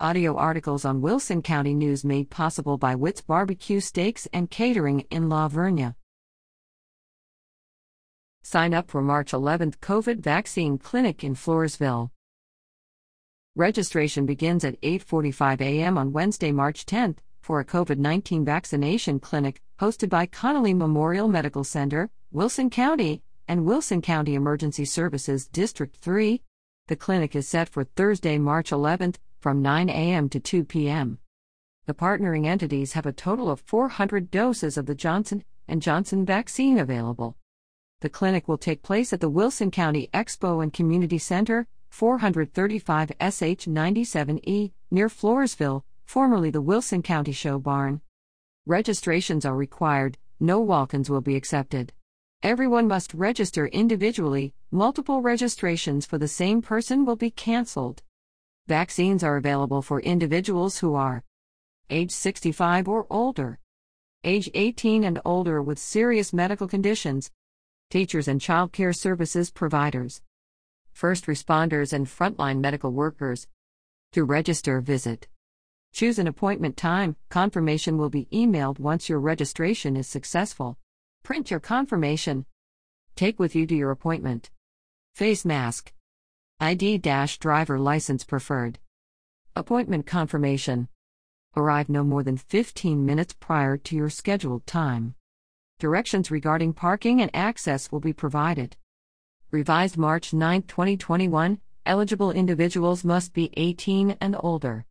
Audio articles on Wilson County News made possible by Witt's Barbecue Steaks and Catering in La Vernia. Sign up for March 11th COVID vaccine clinic in Floresville. Registration begins at 8:45 a.m. on Wednesday, March 10th for a COVID-19 vaccination clinic hosted by Connally Memorial Medical Center, Wilson County, and Wilson County Emergency Services District 3. The clinic is set for Thursday, March 11th from 9 a.m. to 2 p.m. The partnering entities have a total of 400 doses of the Johnson & Johnson vaccine available. The clinic will take place at the Wilson County Expo and Community Center, 435 SH 97E, near Floresville, formerly the Wilson County Show Barn. Registrations are required, no walk ins will be accepted. Everyone must register individually, multiple registrations for the same person will be canceled. Vaccines are available for individuals who are age 65 or older, age 18 and older with serious medical conditions, teachers and child care services providers, first responders and frontline medical workers. To register, visit. Choose an appointment time, confirmation will be emailed once your registration is successful. Print your confirmation. Take with you to your appointment. Face mask. ID driver license preferred. Appointment confirmation. Arrive no more than 15 minutes prior to your scheduled time. Directions regarding parking and access will be provided. Revised March 9, 2021. Eligible individuals must be 18 and older.